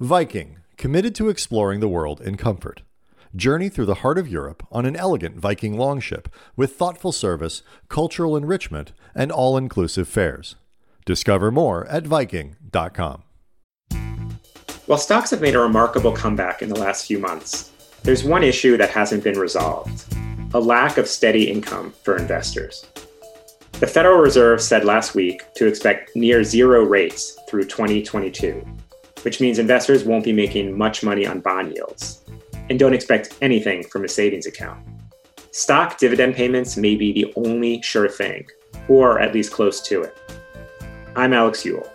Viking, committed to exploring the world in comfort. Journey through the heart of Europe on an elegant Viking longship with thoughtful service, cultural enrichment, and all inclusive fares. Discover more at Viking.com. While stocks have made a remarkable comeback in the last few months, there's one issue that hasn't been resolved a lack of steady income for investors. The Federal Reserve said last week to expect near zero rates through 2022 which means investors won't be making much money on bond yields and don't expect anything from a savings account. Stock dividend payments may be the only sure thing, or at least close to it. I'm Alex Eule.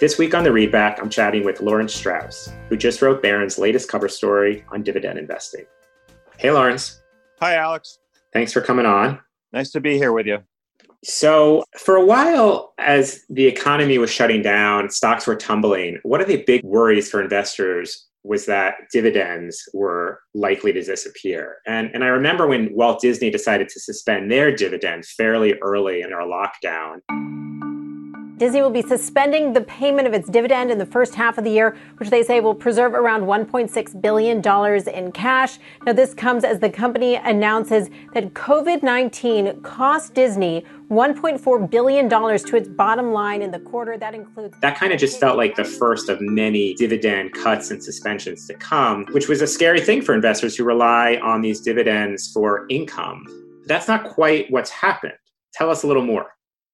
This week on the Readback, I'm chatting with Lawrence Strauss, who just wrote Barron's latest cover story on dividend investing. Hey, Lawrence. Hi, Alex. Thanks for coming on. Nice to be here with you. So, for a while, as the economy was shutting down, stocks were tumbling. One of the big worries for investors was that dividends were likely to disappear. And, and I remember when Walt Disney decided to suspend their dividend fairly early in our lockdown. Disney will be suspending the payment of its dividend in the first half of the year, which they say will preserve around $1.6 billion in cash. Now, this comes as the company announces that COVID 19 cost Disney $1.4 billion to its bottom line in the quarter. That includes. That kind of just felt like the first of many dividend cuts and suspensions to come, which was a scary thing for investors who rely on these dividends for income. That's not quite what's happened. Tell us a little more.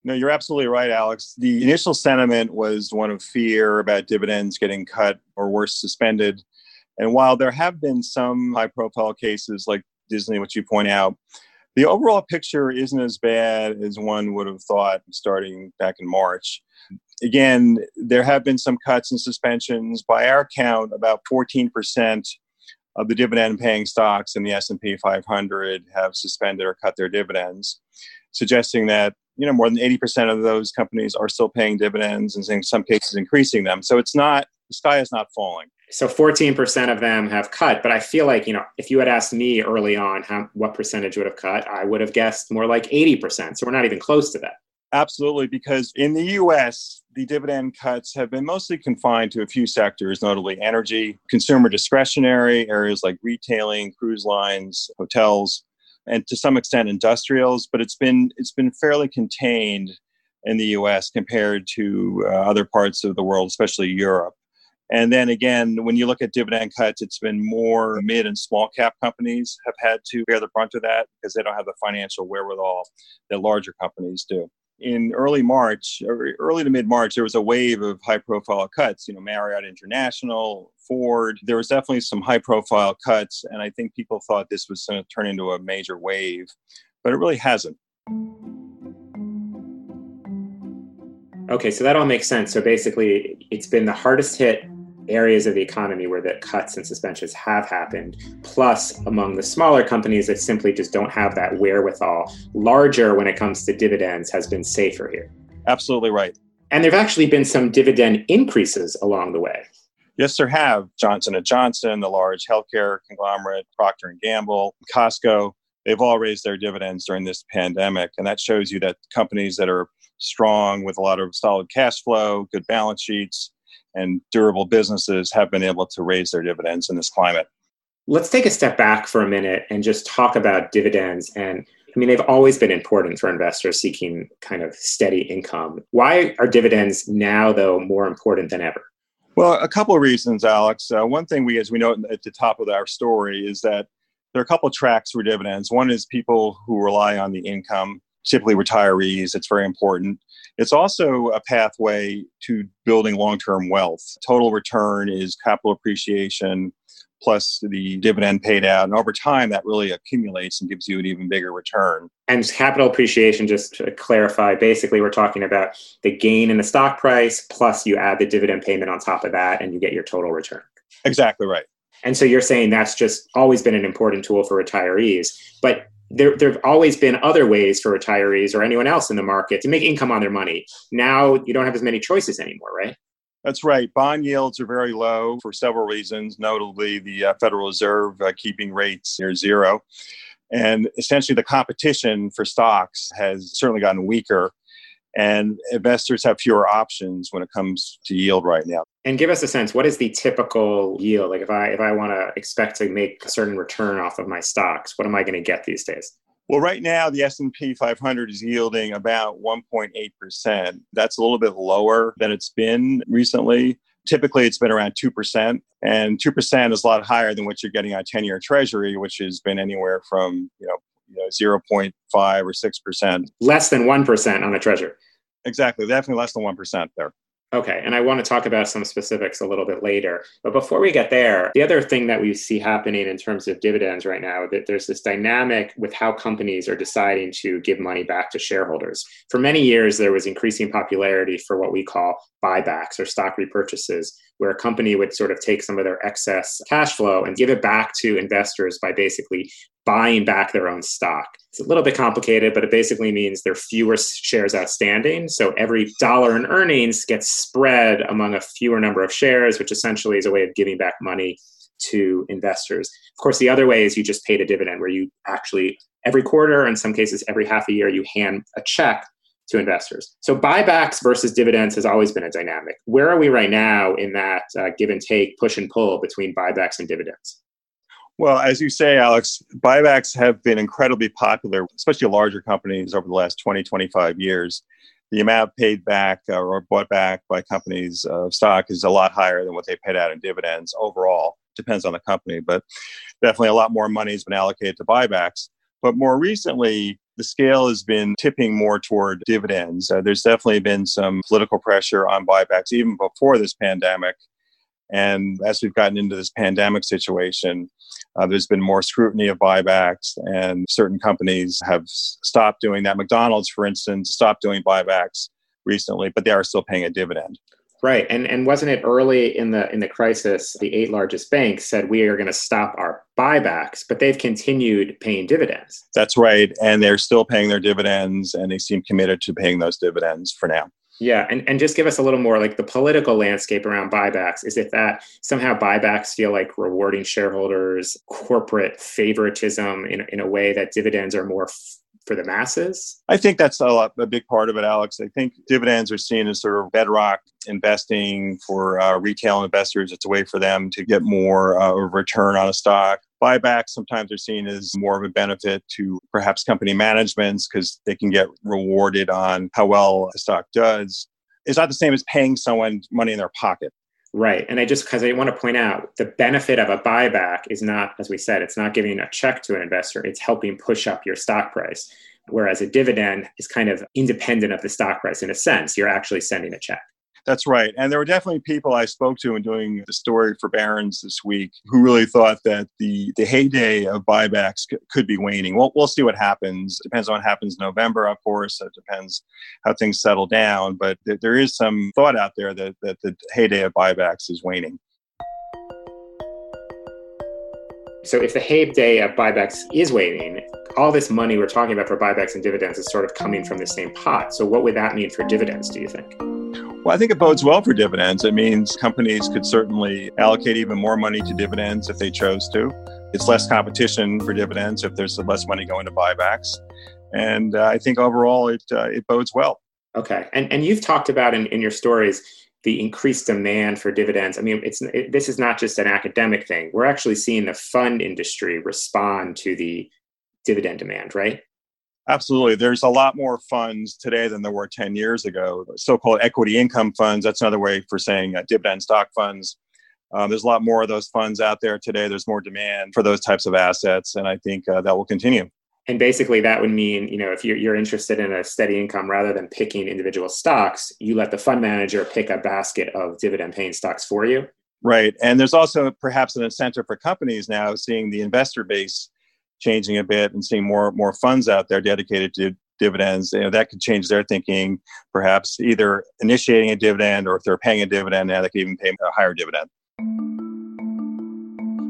No, you're absolutely right, Alex. The initial sentiment was one of fear about dividends getting cut or worse, suspended. And while there have been some high profile cases like Disney, which you point out, the overall picture isn't as bad as one would have thought starting back in March. Again, there have been some cuts and suspensions. By our count, about 14% of the dividend paying stocks in the S&P 500 have suspended or cut their dividends, suggesting that you know more than 80% of those companies are still paying dividends and in some cases increasing them. So it's not the sky is not falling. So 14% of them have cut but i feel like you know if you had asked me early on how what percentage would have cut i would have guessed more like 80% so we're not even close to that. Absolutely because in the us the dividend cuts have been mostly confined to a few sectors notably energy consumer discretionary areas like retailing cruise lines hotels and to some extent industrials, but it's been it's been fairly contained in the U.S. compared to uh, other parts of the world, especially Europe. And then again, when you look at dividend cuts, it's been more mid and small cap companies have had to bear the brunt of that because they don't have the financial wherewithal that larger companies do in early March, early to mid March, there was a wave of high profile cuts. You know, Marriott International, Ford. There was definitely some high profile cuts, and I think people thought this was going to turn into a major wave, but it really hasn't. Okay, so that all makes sense. So basically, it's been the hardest hit areas of the economy where the cuts and suspensions have happened, plus among the smaller companies that simply just don't have that wherewithal. Larger, when it comes to dividends, has been safer here. Absolutely right. And there've actually been some dividend increases along the way. Yes, there have. Johnson & Johnson, the large healthcare conglomerate, Procter & Gamble, Costco, they've all raised their dividends during this pandemic. And that shows you that companies that are strong with a lot of solid cash flow, good balance sheets, and durable businesses have been able to raise their dividends in this climate. Let's take a step back for a minute and just talk about dividends. And I mean, they've always been important for investors seeking kind of steady income. Why are dividends now, though, more important than ever? Well, a couple of reasons, Alex. Uh, one thing we, as we know at the top of our story, is that there are a couple of tracks for dividends. One is people who rely on the income, typically retirees. It's very important. It's also a pathway to building long term wealth. Total return is capital appreciation plus the dividend paid out. And over time, that really accumulates and gives you an even bigger return. And capital appreciation, just to clarify, basically, we're talking about the gain in the stock price, plus you add the dividend payment on top of that, and you get your total return. Exactly right. And so you're saying that's just always been an important tool for retirees. But there there have always been other ways for retirees or anyone else in the market to make income on their money. Now you don't have as many choices anymore, right? That's right. Bond yields are very low for several reasons, notably the uh, Federal Reserve uh, keeping rates near zero. And essentially, the competition for stocks has certainly gotten weaker. And investors have fewer options when it comes to yield right now. And give us a sense, what is the typical yield? Like if I if I want to expect to make a certain return off of my stocks, what am I going to get these days? Well, right now the S&P 500 is yielding about 1.8%. That's a little bit lower than it's been recently. Typically, it's been around 2%, and 2% is a lot higher than what you're getting on 10-year treasury, which has been anywhere from, you know, you know 0.5 or 6%. Less than 1% on a treasury. Exactly, definitely less than 1% there. Okay, and I want to talk about some specifics a little bit later. But before we get there, the other thing that we see happening in terms of dividends right now, that there's this dynamic with how companies are deciding to give money back to shareholders. For many years, there was increasing popularity for what we call buybacks or stock repurchases, where a company would sort of take some of their excess cash flow and give it back to investors by basically buying back their own stock. It's a little bit complicated, but it basically means there are fewer shares outstanding. So every dollar in earnings gets spread among a fewer number of shares, which essentially is a way of giving back money to investors. Of course, the other way is you just paid a dividend where you actually every quarter, in some cases every half a year, you hand a check to investors. So buybacks versus dividends has always been a dynamic. Where are we right now in that uh, give and take, push and pull between buybacks and dividends? Well, as you say, Alex, buybacks have been incredibly popular, especially larger companies over the last 20, 25 years. The amount paid back uh, or bought back by companies' uh, stock is a lot higher than what they paid out in dividends overall. Depends on the company, but definitely a lot more money has been allocated to buybacks. But more recently, the scale has been tipping more toward dividends. Uh, there's definitely been some political pressure on buybacks even before this pandemic. And as we've gotten into this pandemic situation, uh, there's been more scrutiny of buybacks, and certain companies have stopped doing that. McDonald's, for instance, stopped doing buybacks recently, but they are still paying a dividend. Right, and and wasn't it early in the in the crisis? The eight largest banks said we are going to stop our buybacks, but they've continued paying dividends. That's right, and they're still paying their dividends, and they seem committed to paying those dividends for now. Yeah, and, and just give us a little more like the political landscape around buybacks. Is it that somehow buybacks feel like rewarding shareholders, corporate favoritism in, in a way that dividends are more f- for the masses? I think that's a, lot, a big part of it, Alex. I think dividends are seen as sort of bedrock investing for uh, retail investors. It's a way for them to get more uh, return on a stock. Buybacks sometimes are seen as more of a benefit to perhaps company managements because they can get rewarded on how well a stock does. It's not the same as paying someone money in their pocket. Right. And I just, because I want to point out the benefit of a buyback is not, as we said, it's not giving a check to an investor, it's helping push up your stock price. Whereas a dividend is kind of independent of the stock price in a sense. You're actually sending a check. That's right. And there were definitely people I spoke to in doing the story for Barron's this week who really thought that the, the heyday of buybacks c- could be waning. Well, we'll see what happens. Depends on what happens in November, of course. It depends how things settle down. But th- there is some thought out there that, that the heyday of buybacks is waning. So if the heyday of buybacks is waning, all this money we're talking about for buybacks and dividends is sort of coming from the same pot. So what would that mean for dividends, do you think? Well, I think it bodes well for dividends. It means companies could certainly allocate even more money to dividends if they chose to. It's less competition for dividends if there's less money going to buybacks. And uh, I think overall it, uh, it bodes well. Okay. And, and you've talked about in, in your stories the increased demand for dividends. I mean, it's it, this is not just an academic thing. We're actually seeing the fund industry respond to the dividend demand, right? Absolutely. There's a lot more funds today than there were 10 years ago. So called equity income funds, that's another way for saying uh, dividend stock funds. Um, there's a lot more of those funds out there today. There's more demand for those types of assets, and I think uh, that will continue. And basically, that would mean, you know, if you're, you're interested in a steady income rather than picking individual stocks, you let the fund manager pick a basket of dividend paying stocks for you. Right. And there's also perhaps an incentive for companies now seeing the investor base changing a bit and seeing more more funds out there dedicated to dividends, you know, that could change their thinking, perhaps either initiating a dividend or if they're paying a dividend, now they could even pay a higher dividend.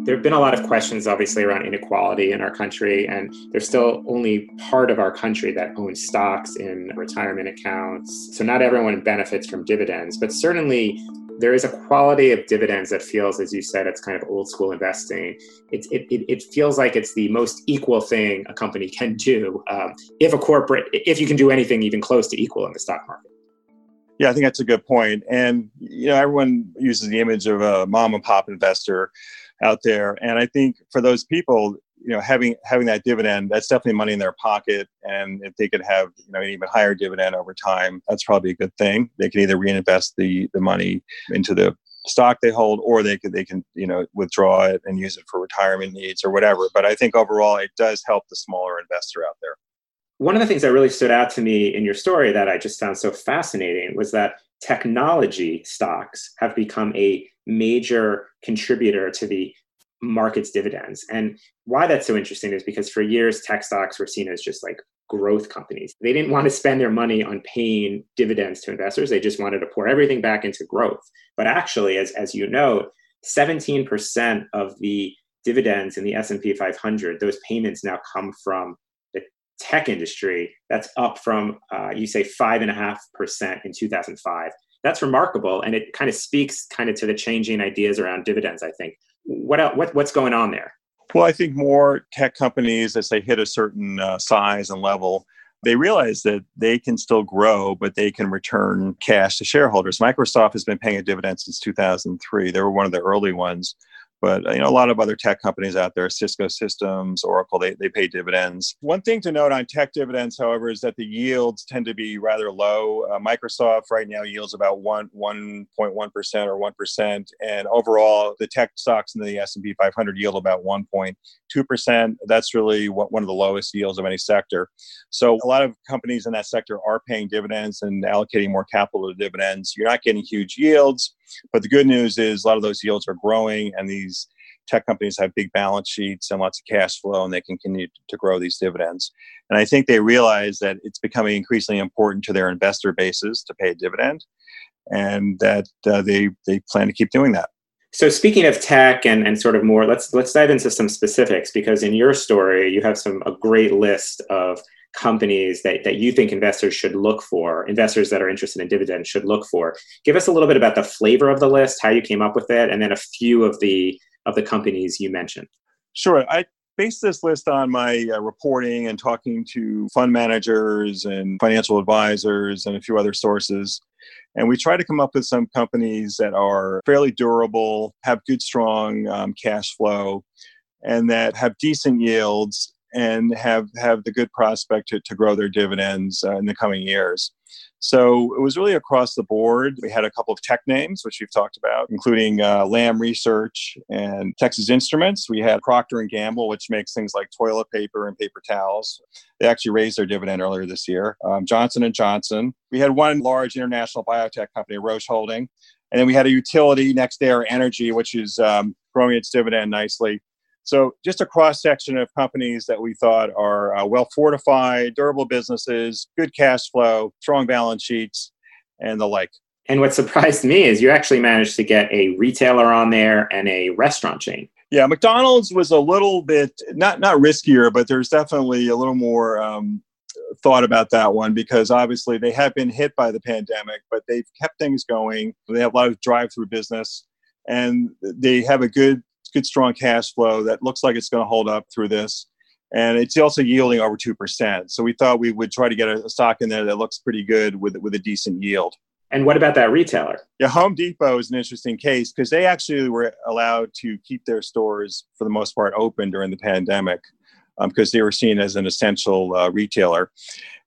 There have been a lot of questions, obviously, around inequality in our country, and there's still only part of our country that owns stocks in retirement accounts. So not everyone benefits from dividends, but certainly there is a quality of dividends that feels, as you said, it's kind of old school investing. It, it, it, feels like it's the most equal thing a company can do um, if a corporate, if you can do anything even close to equal in the stock market. Yeah, I think that's a good point. And, you know, everyone uses the image of a mom and pop investor out there. And I think for those people, you know having having that dividend that's definitely money in their pocket. And if they could have you know an even higher dividend over time that's probably a good thing. They can either reinvest the the money into the stock they hold or they could they can you know withdraw it and use it for retirement needs or whatever. But i think overall it does help the smaller investor out there. One of the things that really stood out to me in your story that i just found so fascinating was that technology stocks have become a major contributor to the market's dividends. And why that's so interesting is because for years, tech stocks were seen as just like growth companies. They didn't want to spend their money on paying dividends to investors. They just wanted to pour everything back into growth. But actually, as, as you know, 17% of the dividends in the S&P 500, those payments now come from the tech industry. That's up from, uh, you say, 5.5% in 2005. That's remarkable. And it kind of speaks kind of to the changing ideas around dividends, I think what, else, what what's going on there? Well, I think more tech companies, as they hit a certain uh, size and level, they realize that they can still grow, but they can return cash to shareholders. Microsoft has been paying a dividend since 2003. They were one of the early ones. But you know, a lot of other tech companies out there, Cisco Systems, Oracle, they, they pay dividends. One thing to note on tech dividends, however, is that the yields tend to be rather low. Uh, Microsoft right now yields about one 1.1 percent or one percent, and overall, the tech stocks in the S&P 500 yield about 1.2 percent. That's really one of the lowest yields of any sector. So a lot of companies in that sector are paying dividends and allocating more capital to dividends. You're not getting huge yields but the good news is a lot of those yields are growing, and these tech companies have big balance sheets and lots of cash flow, and they can continue to grow these dividends. And I think they realize that it's becoming increasingly important to their investor bases to pay a dividend, and that uh, they they plan to keep doing that. So speaking of tech and, and sort of more, let's let's dive into some specifics because in your story you have some a great list of companies that, that you think investors should look for, investors that are interested in dividends should look for. Give us a little bit about the flavor of the list, how you came up with it, and then a few of the of the companies you mentioned. Sure. I based this list on my uh, reporting and talking to fund managers and financial advisors and a few other sources. And we try to come up with some companies that are fairly durable, have good, strong um, cash flow, and that have decent yields and have have the good prospect to, to grow their dividends uh, in the coming years. So it was really across the board. We had a couple of tech names, which we've talked about, including uh, Lam Research and Texas Instruments. We had Procter and Gamble, which makes things like toilet paper and paper towels. They actually raised their dividend earlier this year. Um, Johnson and Johnson. We had one large international biotech company, Roche Holding, and then we had a utility, NextEra Energy, which is um, growing its dividend nicely. So, just a cross section of companies that we thought are uh, well fortified, durable businesses, good cash flow, strong balance sheets, and the like. And what surprised me is you actually managed to get a retailer on there and a restaurant chain. Yeah, McDonald's was a little bit not not riskier, but there's definitely a little more um, thought about that one because obviously they have been hit by the pandemic, but they've kept things going. They have a lot of drive-through business, and they have a good good strong cash flow that looks like it's going to hold up through this. And it's also yielding over 2% so we thought we would try to get a, stock in there that looks pretty good with, with a decent yield. And what about that retailer? Yeah home depot is an interesting case because they actually were allowed to keep their stores for the most part open during the pandemic because um, they were seen as an essential uh, retailer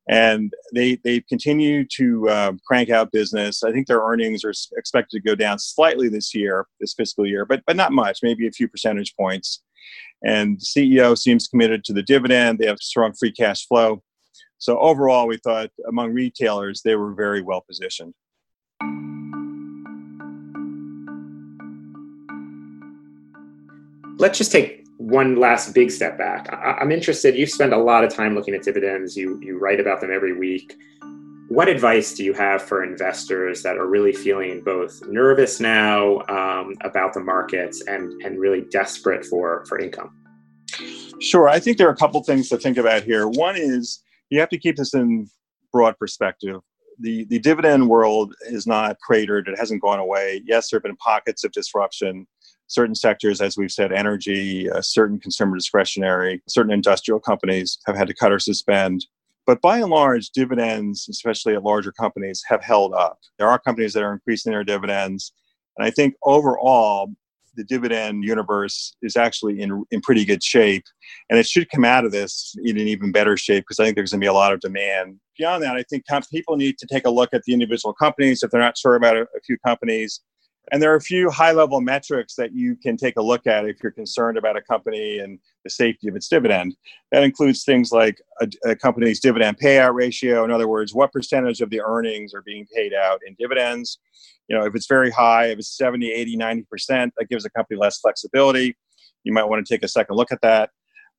and they they continue to uh, crank out business. I think their earnings are expected to go down slightly this year, this fiscal year, but but not much, maybe a few percentage points. And the CEO seems committed to the dividend. They have strong free cash flow. So overall, we thought among retailers they were very well positioned. Let's just take one last big step back. I, am interested. You spend a lot of time looking at dividends. You you write about them every week. What advice do you have for investors that are really feeling both nervous now um, about the markets and and really desperate for for income? Sure. I think there are a couple things to think about here. One is you have to keep this in broad perspective. the, the dividend world is not cratered. It hasn't gone away. Yes, there have been pockets of disruption. Certain sectors, as we've said, energy, uh, certain consumer discretionary, certain industrial companies have had to cut or suspend. But by and large, dividends, especially at larger companies, have held up. There are companies that are increasing their dividends. And I think overall, the dividend universe is actually in, in pretty good shape. And it should come out of this in an even better shape because I think there's going to be a lot of demand. Beyond that, I think people need to take a look at the individual companies if they're not sure about a, a few companies. And there are a few high level metrics that you can take a look at if you're concerned about a company and the safety of its dividend. That includes things like a, a, company's dividend payout ratio. In other words, what percentage of the earnings are being paid out in dividends? You know, if it's very high, if it's 70, 80, 90%, that gives a company less flexibility. You might want to take a second look at that.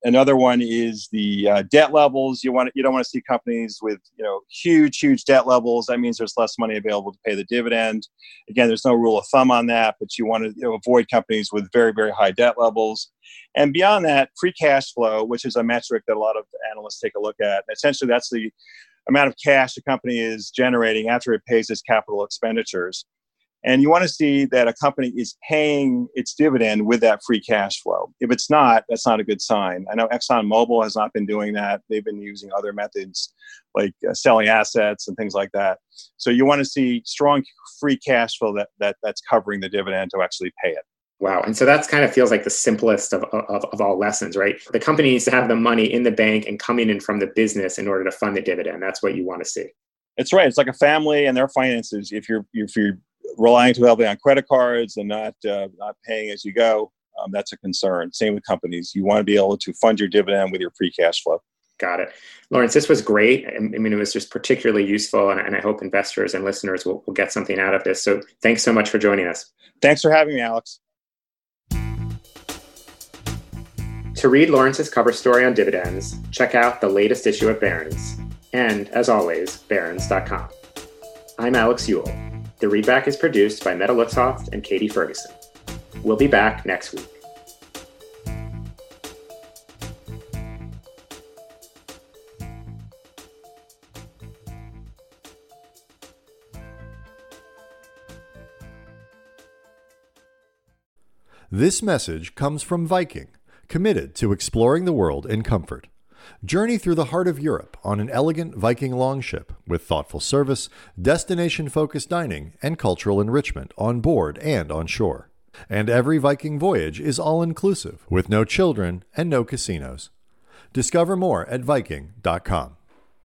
Another one is the uh, debt levels. You want you don't want to see companies with you know huge huge debt levels. That means there's less money available to pay the dividend. Again, there's no rule of thumb on that, but you want to you know, avoid companies with very very high debt levels. And beyond that, free cash flow, which is a metric that a lot of analysts take a look at. Essentially, that's the amount of cash a company is generating after it pays its capital expenditures. And you want to see that a company is paying its dividend with that free cash flow. If it's not, that's not a good sign. I know ExxonMobil has not been doing that. They've been using other methods like uh, selling assets and things like that. So you want to see strong free cash flow that, that that's covering the dividend to actually pay it. Wow. And so that's kind of feels like the simplest of, of, of, all lessons, right? The company needs to have the money in the bank and coming in from the business in order to fund the dividend. That's what you want to see. It's right. It's like a family and their finances. If you're if you're relying too heavily on credit cards and not uh, not paying as you go, um, that's a concern. Same with companies. You want to be able to fund your dividend with your free cash flow. Got it. Lawrence, this was great. I mean, it was just particularly useful, and, and I hope investors and listeners will, will get something out of this. So thanks so much for joining us. Thanks for having me, Alex. To read Lawrence's cover story on dividends, check out the latest issue of Barron's. And, as always, barrons.com. I'm Alex Eule. The readback is produced by Mette Lutzhoft and Katie Ferguson. We'll be back next week. This message comes from Viking, committed to exploring the world in comfort. Journey through the heart of Europe on an elegant Viking longship with thoughtful service, destination focused dining, and cultural enrichment on board and on shore. And every Viking voyage is all inclusive with no children and no casinos. Discover more at Viking.com.